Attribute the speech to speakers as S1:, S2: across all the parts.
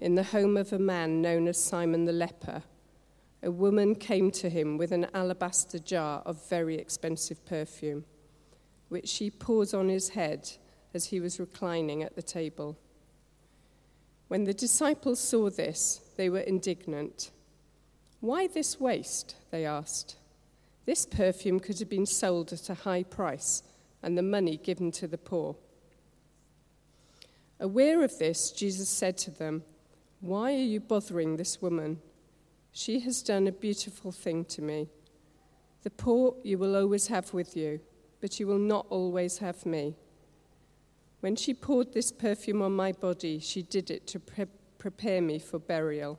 S1: in the home of a man known as Simon the leper, a woman came to him with an alabaster jar of very expensive perfume, which she pours on his head as he was reclining at the table. When the disciples saw this, they were indignant. Why this waste? They asked. This perfume could have been sold at a high price and the money given to the poor. Aware of this, Jesus said to them, Why are you bothering this woman? She has done a beautiful thing to me. The poor you will always have with you, but you will not always have me. When she poured this perfume on my body, she did it to pre- prepare me for burial.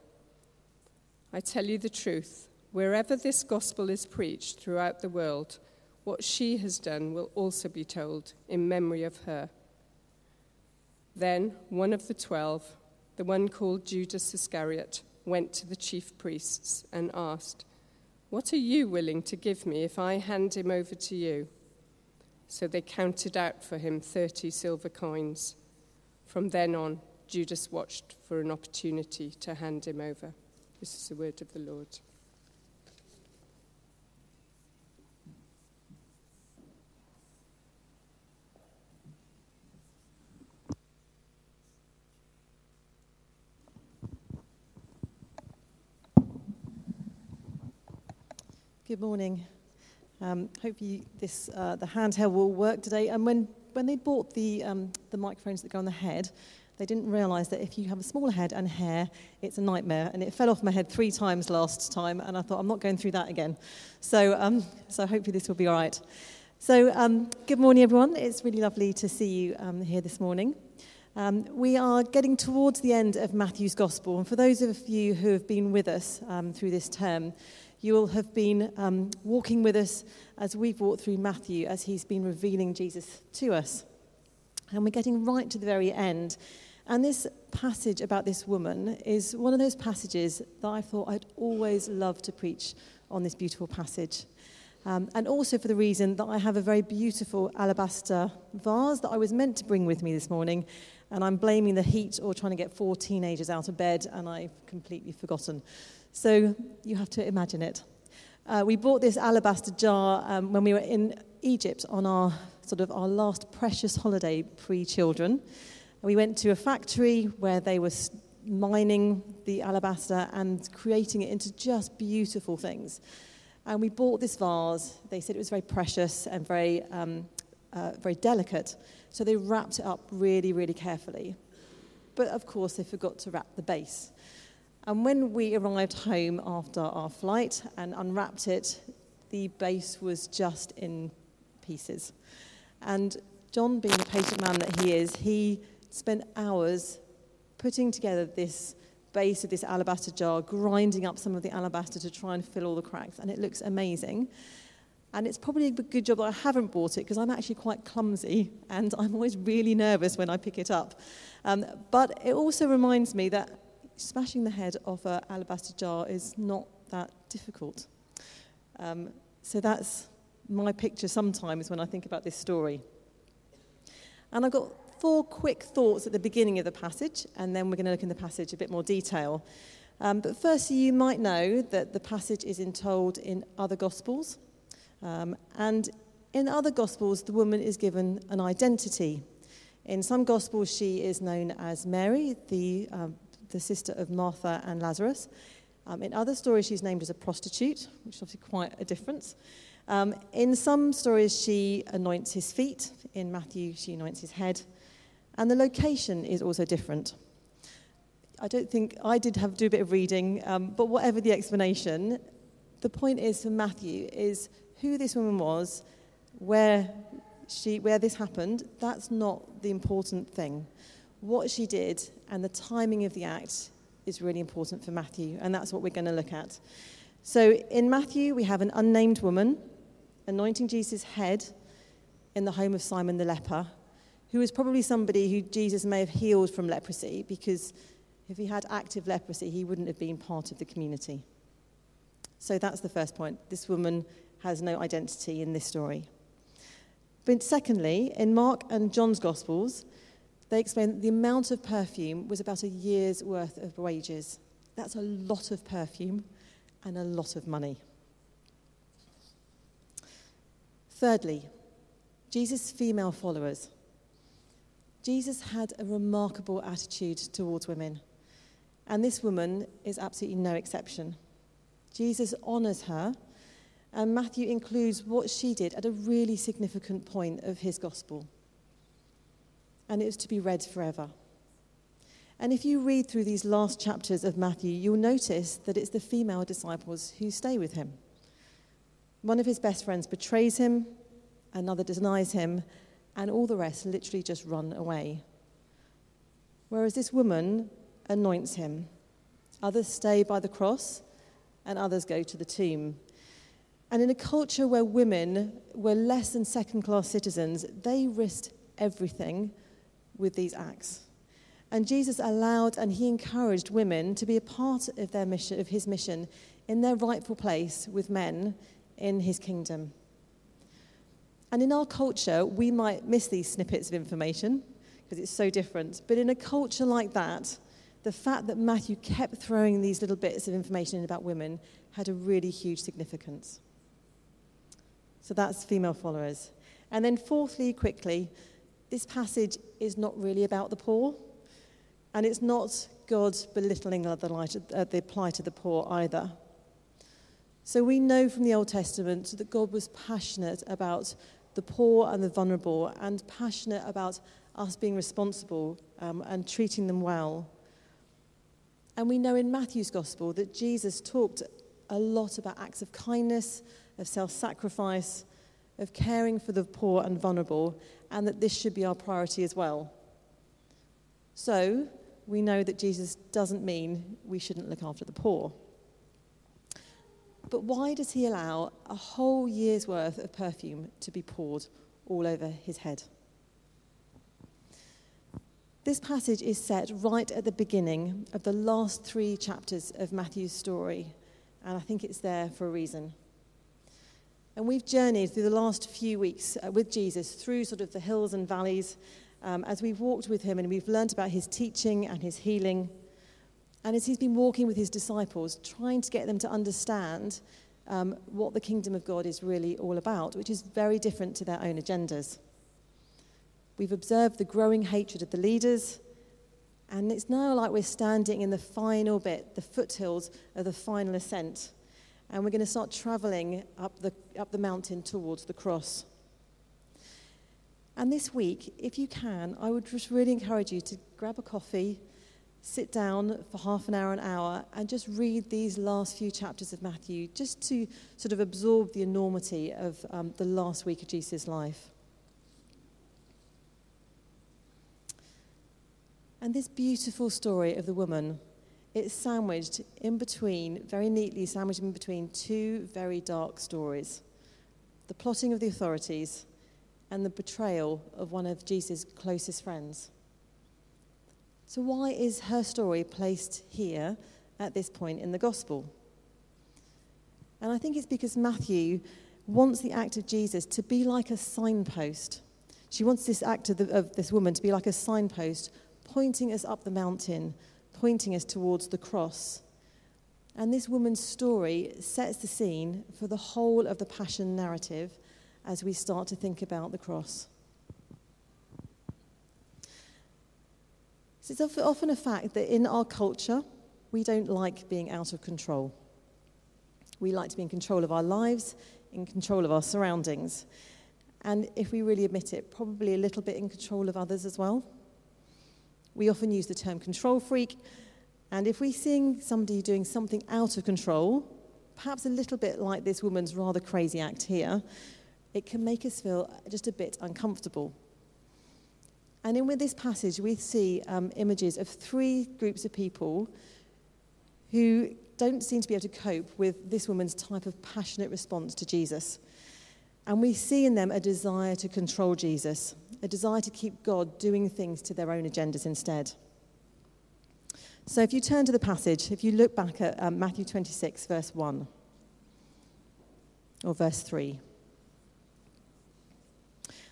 S1: I tell you the truth wherever this gospel is preached throughout the world, what she has done will also be told in memory of her. Then one of the twelve, the one called Judas Iscariot, went to the chief priests and asked, What are you willing to give me if I hand him over to you? So they counted out for him 30 silver coins. From then on, Judas watched for an opportunity to hand him over. This is the word of the Lord.
S2: Good morning. Um, hopefully, this uh, the handheld will work today. And when, when they bought the, um, the microphones that go on the head, they didn't realise that if you have a smaller head and hair, it's a nightmare. And it fell off my head three times last time, and I thought, I'm not going through that again. So, um, so hopefully, this will be all right. So, um, good morning, everyone. It's really lovely to see you um, here this morning. Um, we are getting towards the end of Matthew's Gospel, and for those of you who have been with us through this term, you will have been um, walking with us as we've walked through Matthew as he's been revealing Jesus to us. And we're getting right to the very end. And this passage about this woman is one of those passages that I thought I'd always love to preach on this beautiful passage. Um, and also for the reason that I have a very beautiful alabaster vase that I was meant to bring with me this morning. And I'm blaming the heat or trying to get four teenagers out of bed, and I've completely forgotten. So you have to imagine it. Uh, we bought this alabaster jar um, when we were in Egypt on our sort of our last precious holiday pre-children. We went to a factory where they were mining the alabaster and creating it into just beautiful things. And we bought this vase. They said it was very precious and very, um, uh, very delicate. So they wrapped it up really, really carefully. But of course, they forgot to wrap the base. And when we arrived home after our flight and unwrapped it, the base was just in pieces. And John, being the patient man that he is, he spent hours putting together this base of this alabaster jar, grinding up some of the alabaster to try and fill all the cracks. And it looks amazing. And it's probably a good job that I haven't bought it because I'm actually quite clumsy and I'm always really nervous when I pick it up. Um, but it also reminds me that smashing the head of an alabaster jar is not that difficult. Um, so that's my picture sometimes when I think about this story. And I've got four quick thoughts at the beginning of the passage, and then we're going to look in the passage a bit more detail. Um, but firstly, you might know that the passage is told in other Gospels. Um, and in other Gospels, the woman is given an identity. In some Gospels, she is known as Mary, the um, the sister of Martha and Lazarus. Um, in other stories, she's named as a prostitute, which is obviously quite a difference. Um, in some stories, she anoints his feet. In Matthew, she anoints his head. And the location is also different. I don't think I did have do a bit of reading, um, but whatever the explanation, the point is for Matthew is who this woman was, where she, where this happened. That's not the important thing what she did and the timing of the act is really important for Matthew, and that's what we're going to look at. So in Matthew, we have an unnamed woman anointing Jesus' head in the home of Simon the leper, who was probably somebody who Jesus may have healed from leprosy, because if he had active leprosy, he wouldn't have been part of the community. So that's the first point. This woman has no identity in this story. But secondly, in Mark and John's Gospels, They explain that the amount of perfume was about a year's worth of wages. That's a lot of perfume and a lot of money. Thirdly, Jesus' female followers. Jesus had a remarkable attitude towards women, and this woman is absolutely no exception. Jesus honours her, and Matthew includes what she did at a really significant point of his gospel. And it was to be read forever. And if you read through these last chapters of Matthew, you'll notice that it's the female disciples who stay with him. One of his best friends betrays him, another denies him, and all the rest literally just run away. Whereas this woman anoints him. Others stay by the cross, and others go to the tomb. And in a culture where women were less than second class citizens, they risked everything with these acts. And Jesus allowed and he encouraged women to be a part of their mission of his mission in their rightful place with men in his kingdom. And in our culture, we might miss these snippets of information because it's so different. But in a culture like that, the fact that Matthew kept throwing these little bits of information in about women had a really huge significance. So that's female followers. And then, fourthly, quickly, this passage is not really about the poor. And it's not God belittling the, uh, the plight of the poor either. So we know from the Old Testament that God was passionate about the poor and the vulnerable and passionate about us being responsible um, and treating them well. And we know in Matthew's Gospel that Jesus talked a lot about acts of kindness, of self sacrifice, of caring for the poor and vulnerable, and that this should be our priority as well. So, we know that Jesus doesn't mean we shouldn't look after the poor. But why does he allow a whole year's worth of perfume to be poured all over his head? This passage is set right at the beginning of the last three chapters of Matthew's story, and I think it's there for a reason. And we've journeyed through the last few weeks uh, with Jesus through sort of the hills and valleys um, as we've walked with him and we've learned about his teaching and his healing. And as he's been walking with his disciples, trying to get them to understand um, what the kingdom of God is really all about, which is very different to their own agendas. We've observed the growing hatred of the leaders, and it's now like we're standing in the final bit, the foothills of the final ascent. And we're going to start traveling up the, up the mountain towards the cross. And this week, if you can, I would just really encourage you to grab a coffee, sit down for half an hour, an hour, and just read these last few chapters of Matthew, just to sort of absorb the enormity of um, the last week of Jesus' life. And this beautiful story of the woman, it's sandwiched in between, very neatly sandwiched in between two very dark stories the plotting of the authorities and the betrayal of one of Jesus' closest friends. So, why is her story placed here at this point in the gospel? And I think it's because Matthew wants the act of Jesus to be like a signpost. She wants this act of, the, of this woman to be like a signpost, pointing us up the mountain, pointing us towards the cross. And this woman's story sets the scene for the whole of the Passion narrative as we start to think about the cross. So it's often a fact that in our culture, we don't like being out of control. We like to be in control of our lives, in control of our surroundings, and if we really admit it, probably a little bit in control of others as well. We often use the term control freak, and if we see somebody doing something out of control, perhaps a little bit like this woman's rather crazy act here, it can make us feel just a bit uncomfortable. And in with this passage, we see um, images of three groups of people who don't seem to be able to cope with this woman's type of passionate response to Jesus. And we see in them a desire to control Jesus, a desire to keep God doing things to their own agendas instead. So if you turn to the passage, if you look back at um, Matthew 26, verse 1, or verse 3.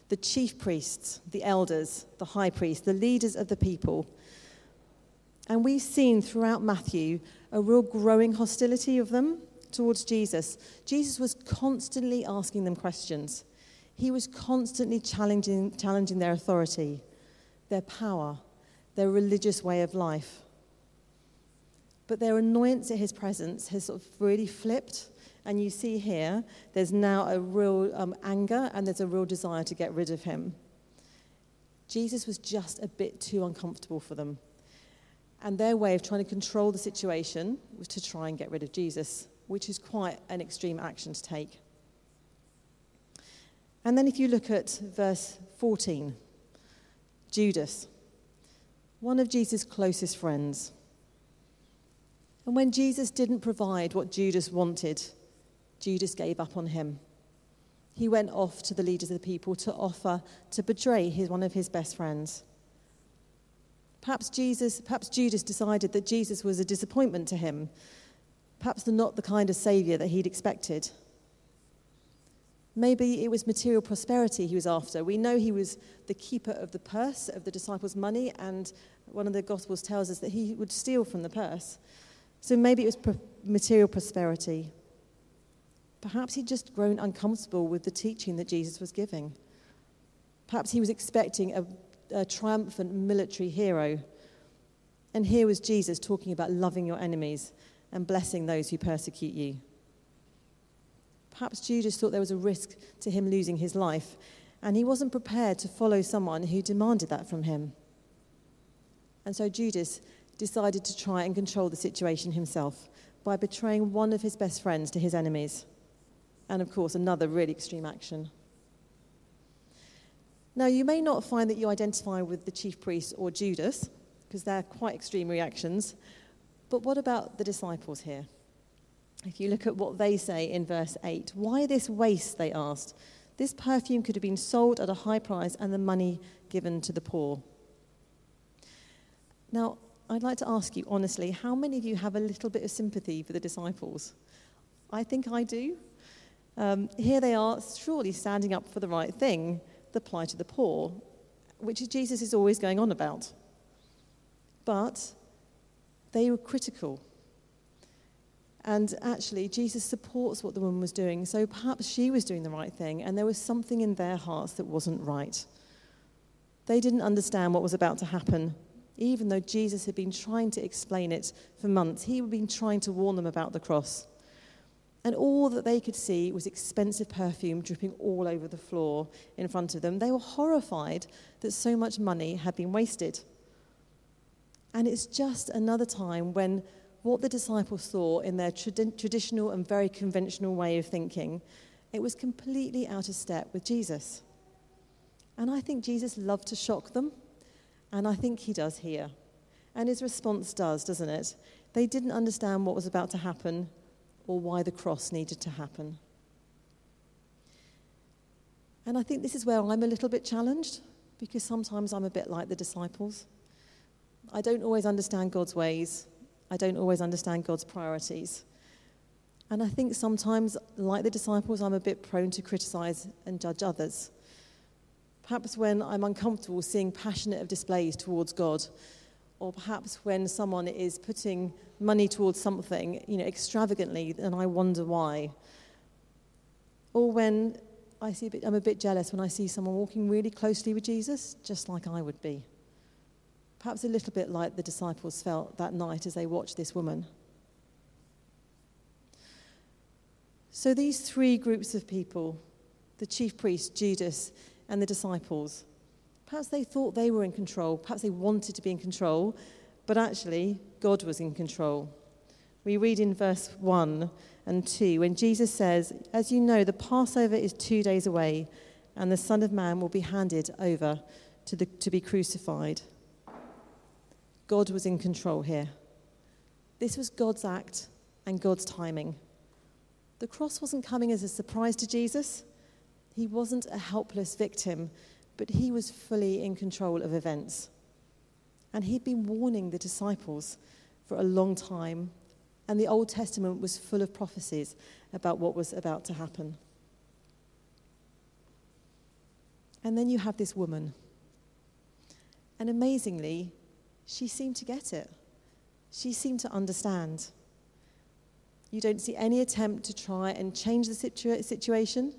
S2: the chief priests, the elders, the high priest, the leaders of the people. And we've seen throughout Matthew a real growing hostility of them towards Jesus. Jesus was constantly asking them questions. He was constantly challenging, challenging their authority, their power, their religious way of life. But their annoyance at his presence has sort of really flipped. And you see here, there's now a real um, anger and there's a real desire to get rid of him. Jesus was just a bit too uncomfortable for them. And their way of trying to control the situation was to try and get rid of Jesus, which is quite an extreme action to take. And then if you look at verse 14, Judas, one of Jesus' closest friends. And when Jesus didn't provide what Judas wanted, Judas gave up on him. He went off to the leaders of the people to offer to betray his, one of his best friends. Perhaps, Jesus, perhaps Judas decided that Jesus was a disappointment to him, perhaps not the kind of savior that he'd expected. Maybe it was material prosperity he was after. We know he was the keeper of the purse of the disciples' money, and one of the Gospels tells us that he would steal from the purse. So maybe it was pro- material prosperity. Perhaps he'd just grown uncomfortable with the teaching that Jesus was giving. Perhaps he was expecting a, a triumphant military hero. And here was Jesus talking about loving your enemies and blessing those who persecute you. Perhaps Judas thought there was a risk to him losing his life, and he wasn't prepared to follow someone who demanded that from him. And so Judas decided to try and control the situation himself by betraying one of his best friends to his enemies. And of course, another really extreme action. Now, you may not find that you identify with the chief priest or Judas, because they're quite extreme reactions, but what about the disciples here? If you look at what they say in verse 8, why this waste, they asked. This perfume could have been sold at a high price and the money given to the poor. Now, I'd like to ask you honestly, how many of you have a little bit of sympathy for the disciples? I think I do. Um, here they are, surely standing up for the right thing, the plight of the poor, which Jesus is always going on about. But they were critical and actually, Jesus supports what the woman was doing. So perhaps she was doing the right thing, and there was something in their hearts that wasn't right. They didn't understand what was about to happen, even though Jesus had been trying to explain it for months. He had been trying to warn them about the cross. And all that they could see was expensive perfume dripping all over the floor in front of them. They were horrified that so much money had been wasted. And it's just another time when what the disciples saw in their trad- traditional and very conventional way of thinking, it was completely out of step with Jesus. And I think Jesus loved to shock them, and I think he does here. And his response does, doesn't it? They didn't understand what was about to happen or why the cross needed to happen. And I think this is where I'm a little bit challenged because sometimes I'm a bit like the disciples. I don't always understand God's ways. I don't always understand God's priorities. And I think sometimes, like the disciples, I'm a bit prone to criticize and judge others. Perhaps when I'm uncomfortable seeing passionate displays towards God, or perhaps when someone is putting money towards something, you know, extravagantly, and I wonder why. Or when I see a bit, I'm a bit jealous when I see someone walking really closely with Jesus, just like I would be. Perhaps a little bit like the disciples felt that night as they watched this woman. So, these three groups of people the chief priest, Judas, and the disciples perhaps they thought they were in control, perhaps they wanted to be in control, but actually, God was in control. We read in verse 1 and 2 when Jesus says, As you know, the Passover is two days away, and the Son of Man will be handed over to, the, to be crucified. God was in control here. This was God's act and God's timing. The cross wasn't coming as a surprise to Jesus. He wasn't a helpless victim, but he was fully in control of events. And he'd been warning the disciples for a long time, and the Old Testament was full of prophecies about what was about to happen. And then you have this woman. And amazingly, she seemed to get it. She seemed to understand. You don't see any attempt to try and change the situa- situation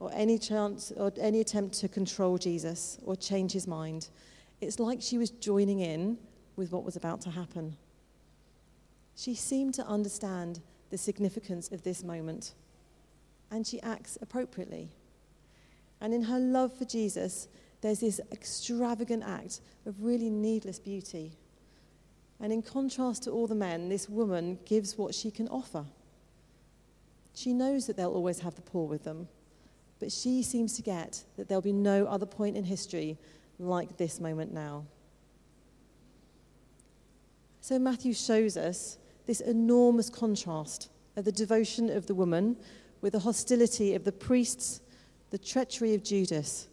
S2: or any chance or any attempt to control Jesus or change his mind. It's like she was joining in with what was about to happen. She seemed to understand the significance of this moment, and she acts appropriately. And in her love for Jesus, there's this extravagant act of really needless beauty. And in contrast to all the men, this woman gives what she can offer. She knows that they'll always have the poor with them, but she seems to get that there'll be no other point in history like this moment now. So Matthew shows us this enormous contrast of the devotion of the woman with the hostility of the priests, the treachery of Judas,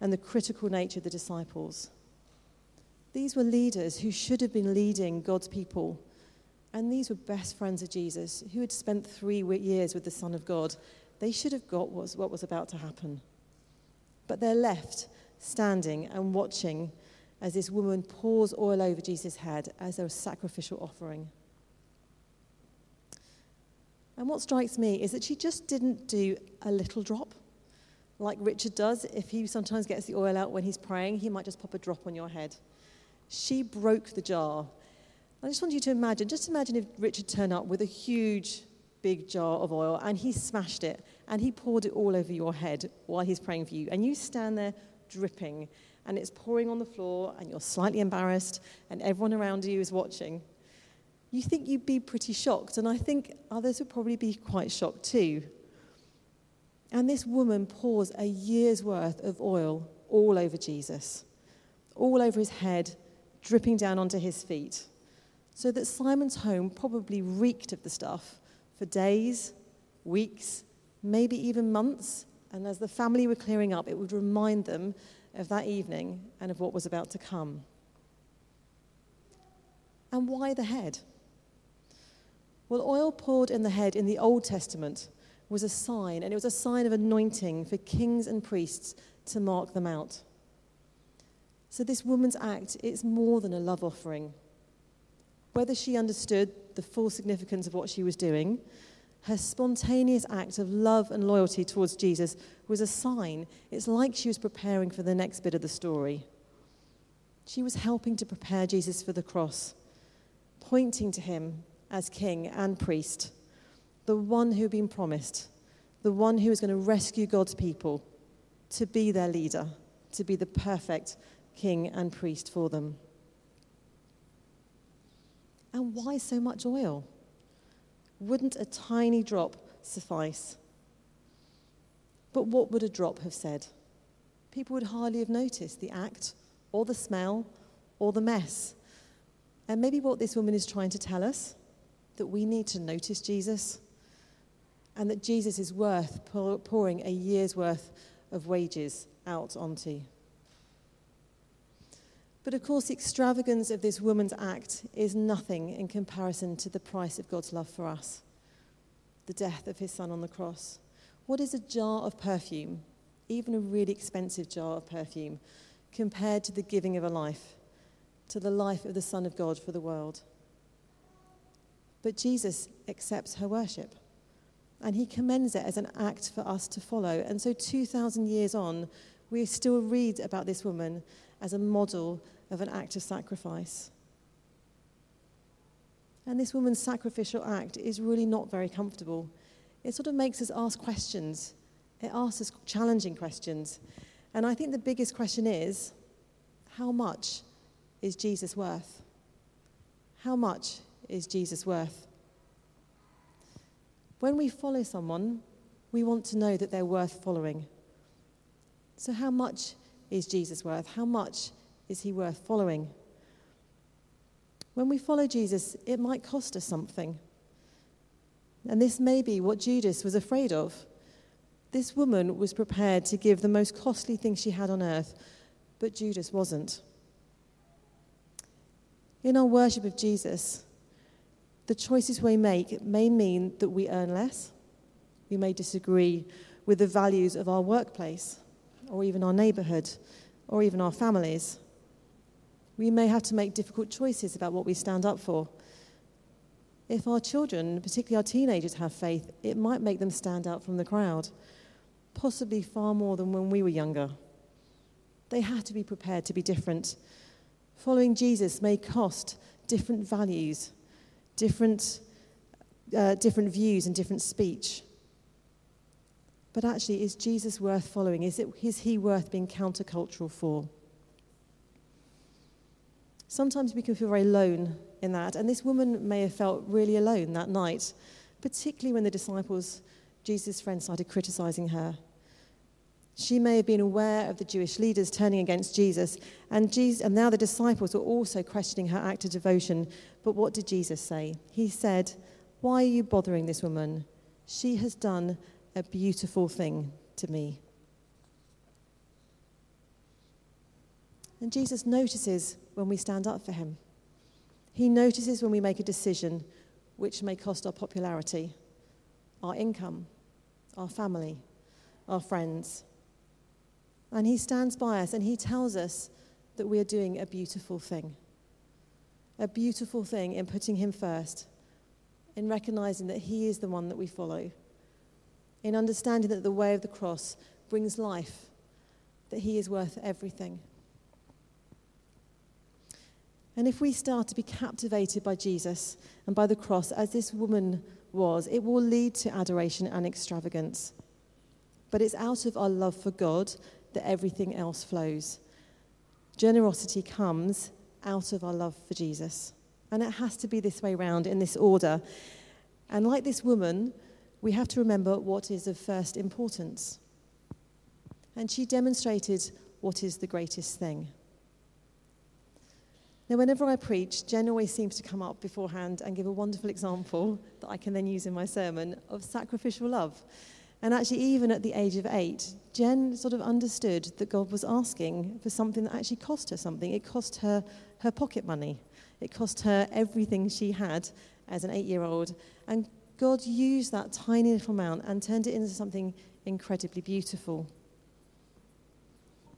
S2: and the critical nature of the disciples. These were leaders who should have been leading God's people. And these were best friends of Jesus who had spent three years with the Son of God. They should have got what was about to happen. But they're left standing and watching as this woman pours oil over Jesus' head as a sacrificial offering. And what strikes me is that she just didn't do a little drop like Richard does. If he sometimes gets the oil out when he's praying, he might just pop a drop on your head. She broke the jar. I just want you to imagine, just imagine if Richard turned up with a huge, big jar of oil and he smashed it and he poured it all over your head while he's praying for you. And you stand there dripping and it's pouring on the floor and you're slightly embarrassed and everyone around you is watching you think you'd be pretty shocked, and I think others would probably be quite shocked too. And this woman pours a year's worth of oil all over Jesus, all over his head, dripping down onto his feet, so that Simon's home probably reeked of the stuff for days, weeks, maybe even months. And as the family were clearing up, it would remind them of that evening and of what was about to come. And why the head? Well, oil poured in the head in the Old Testament was a sign, and it was a sign of anointing for kings and priests to mark them out. So, this woman's act is more than a love offering. Whether she understood the full significance of what she was doing, her spontaneous act of love and loyalty towards Jesus was a sign. It's like she was preparing for the next bit of the story. She was helping to prepare Jesus for the cross, pointing to him as king and priest, the one who had been promised, the one who was going to rescue God's people, to be their leader, to be the perfect king and priest for them. And why so much oil? Wouldn't a tiny drop suffice? But what would a drop have said? People would hardly have noticed the act, or the smell, or the mess. And maybe what this woman is trying to tell us that we need to notice Jesus and that Jesus is worth pouring a year's worth of wages out onto. But of course, the extravagance of this woman's act is nothing in comparison to the price of God's love for us the death of his son on the cross. What is a jar of perfume, even a really expensive jar of perfume, compared to the giving of a life, to the life of the Son of God for the world? But Jesus accepts her worship. And he commends it as an act for us to follow. And so, 2,000 years on, we still read about this woman as a model of an act of sacrifice. And this woman's sacrificial act is really not very comfortable. It sort of makes us ask questions, it asks us challenging questions. And I think the biggest question is how much is Jesus worth? How much is Jesus worth? When we follow someone, we want to know that they're worth following. So, how much is Jesus worth? How much is he worth following? When we follow Jesus, it might cost us something. And this may be what Judas was afraid of. This woman was prepared to give the most costly thing she had on earth, but Judas wasn't. In our worship of Jesus, the choices we make may mean that we earn less. We may disagree with the values of our workplace or even our neighbourhood, or even our families. We may have to make difficult choices about what we stand up for. If our children, particularly our teenagers, have faith, it might make them stand out from the crowd, possibly far more than when we were younger. They have to be prepared to be different. Following Jesus may cost different values, different, uh, different views, and different speech. But actually, is Jesus worth following? Is, it, is he worth being countercultural for? Sometimes we can feel very alone in that. And this woman may have felt really alone that night, particularly when the disciples, Jesus' friends, started criticizing her. She may have been aware of the Jewish leaders turning against Jesus, and, Jesus, and now the disciples were also questioning her act of devotion. But what did Jesus say? He said, Why are you bothering this woman? She has done a beautiful thing to me. And Jesus notices when we stand up for him. He notices when we make a decision which may cost our popularity, our income, our family, our friends. And He stands by us and He tells us that we are doing a beautiful thing. A beautiful thing in putting Him first, in recognizing that He is the one that we follow, in understanding that the way of the cross brings life, that He is worth everything. And if we start to be captivated by Jesus and by the cross, as this woman was, it will lead to adoration and extravagance. But it's out of our love for God that everything else flows. Generosity comes out of our love for Jesus. And it has to be this way round, in this order. And like this woman, we have to remember what is of first importance. And she demonstrated what is the greatest thing. Now, whenever I preach, Jen always seems to come up beforehand and give a wonderful example that I can then use in my sermon of sacrificial love. And actually, even at the age of eight, Jen sort of understood that God was asking for something that actually cost her something. It cost her her pocket money, it cost her everything she had as an eight year old. And God used that tiny little amount and turned it into something incredibly beautiful.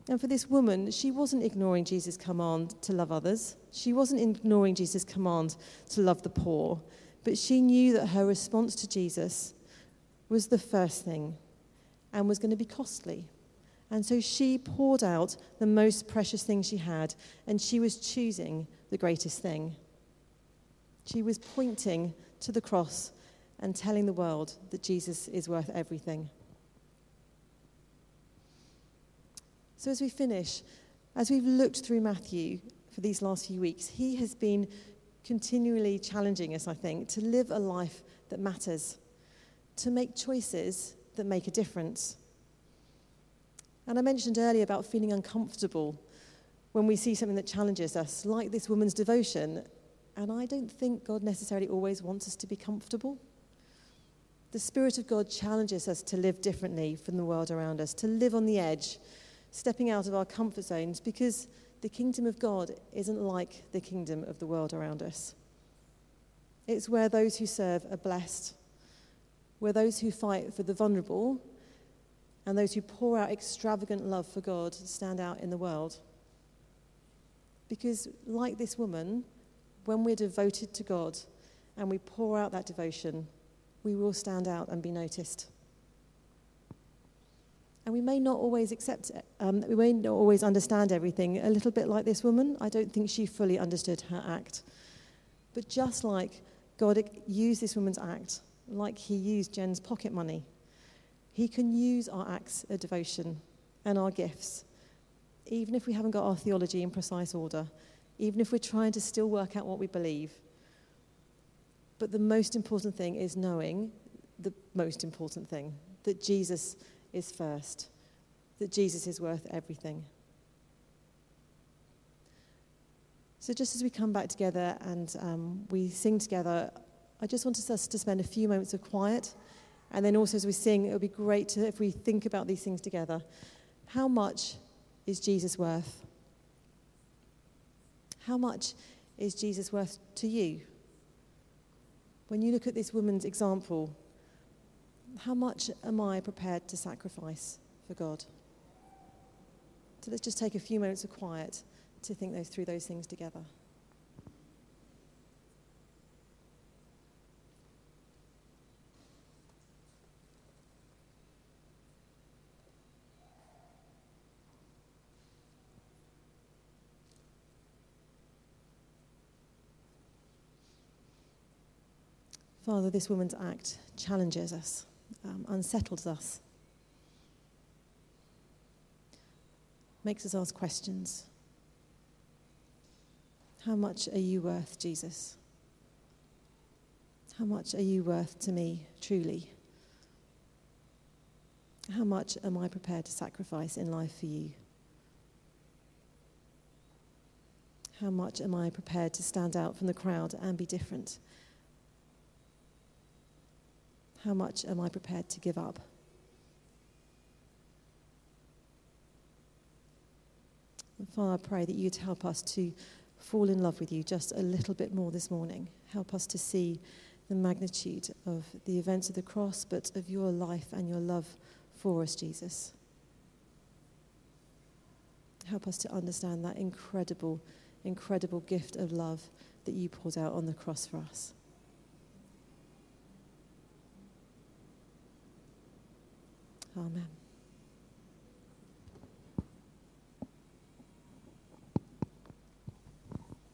S2: And for this woman, she wasn't ignoring Jesus' command to love others. She wasn't ignoring Jesus' command to love the poor. But she knew that her response to Jesus was the first thing and was going to be costly. And so she poured out the most precious thing she had, and she was choosing the greatest thing. She was pointing to the cross and telling the world that Jesus is worth everything. So, as we finish, as we've looked through Matthew for these last few weeks, he has been continually challenging us, I think, to live a life that matters, to make choices that make a difference. And I mentioned earlier about feeling uncomfortable when we see something that challenges us, like this woman's devotion. And I don't think God necessarily always wants us to be comfortable. The Spirit of God challenges us to live differently from the world around us, to live on the edge, stepping out of our comfort zones because the kingdom of God isn't like the kingdom of the world around us. It's where those who serve are blessed, where those who fight for the vulnerable and those who pour out extravagant love for God stand out in the world. Because, like this woman, when we're devoted to God and we pour out that devotion, we will stand out and be noticed. And we may not always accept it. Um, we may not always understand everything. A little bit like this woman, I don't think she fully understood her act. But just like God used this woman's act, like he used Jen's pocket money, he can use our acts of devotion and our gifts, even if we haven't got our theology in precise order, even if we're trying to still work out what we believe. But the most important thing is knowing the most important thing that Jesus is first, that Jesus is worth everything. So, just as we come back together and um, we sing together, I just wanted us to spend a few moments of quiet. And then also, as we sing, it would be great to, if we think about these things together. How much is Jesus worth? How much is Jesus worth to you? When you look at this woman's example, how much am I prepared to sacrifice for God? So let's just take a few moments of quiet to think those, through those things together. Father, this woman's act challenges us, um, unsettles us, makes us ask questions. How much are you worth, Jesus? How much are you worth to me, truly? How much am I prepared to sacrifice in life for you? How much am I prepared to stand out from the crowd and be different? How much am I prepared to give up? And Father, I pray that you'd help us to fall in love with you just a little bit more this morning. Help us to see the magnitude of the events of the cross, but of your life and your love for us, Jesus. Help us to understand that incredible, incredible gift of love that you poured out on the cross for us. Amen.